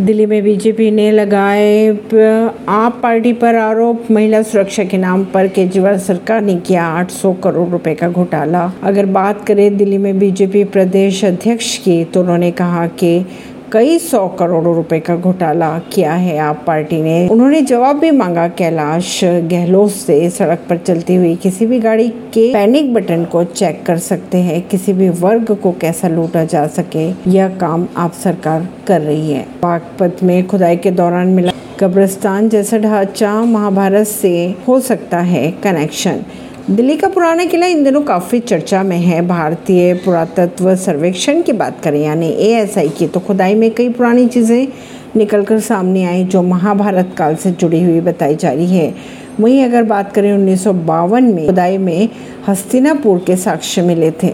दिल्ली में बीजेपी ने लगाए आप पार्टी पर आरोप, महिला सुरक्षा के नाम पर केजरीवाल सरकार ने किया 800 करोड़ रुपए का घोटाला। अगर बात करें दिल्ली में बीजेपी प्रदेश अध्यक्ष की तो उन्होंने कहा कि कई सौ करोड़ रुपए का घोटाला किया है आप पार्टी ने। उन्होंने जवाब भी मांगा, कैलाश गहलोत से, सड़क पर चलती हुई किसी भी गाड़ी के पैनिक बटन को चेक कर सकते हैं, किसी भी वर्ग को कैसा लूटा जा सके, यह काम आप सरकार कर रही है। बागपत में खुदाई के दौरान मिला कब्रिस्तान जैसा ढांचा महाभारत से हो सकता है कनेक्शन। दिल्ली का पुराना किला इन दिनों काफ़ी चर्चा में है। भारतीय पुरातत्व सर्वेक्षण की बात करें, यानी एएसआई की तो खुदाई में कई पुरानी चीज़ें निकलकर सामने आई जो महाभारत काल से जुड़ी हुई बताई जा रही है। वहीं अगर बात करें, उन्नीस सौ बावन में खुदाई में हस्तिनापुर के साक्ष्य मिले थे।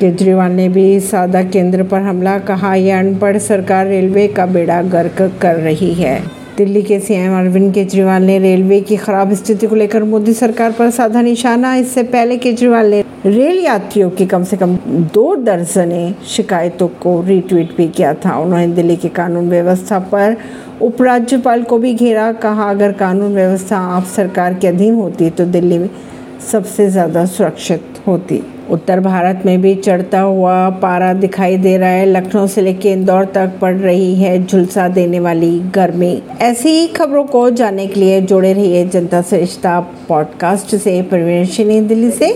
केजरीवाल ने भी सादा केंद्र पर हमला कहा, यह अनपढ़ सरकार रेलवे का बेड़ा गर्क कर रही है। दिल्ली के सीएम अरविंद केजरीवाल ने रेलवे की खराब स्थिति को लेकर मोदी सरकार पर साधा निशाना। इससे पहले केजरीवाल ने रेल यात्रियों की कम से कम दो दर्जने शिकायतों को रिट्वीट भी किया था। उन्होंने दिल्ली की कानून व्यवस्था पर उपराज्यपाल को भी घेरा। कहा, अगर कानून व्यवस्था आप सरकार के अधीन होती तो दिल्ली में सबसे ज़्यादा सुरक्षित होती। उत्तर भारत में भी चढ़ता हुआ पारा दिखाई दे रहा है। लखनऊ से लेकर इंदौर तक पड़ रही है झुलसा देने वाली गर्मी। ऐसी ही खबरों को जानने के लिए जुड़े रहिए जनता सरिश्ता पॉडकास्ट से। परवीन दिल्ली से।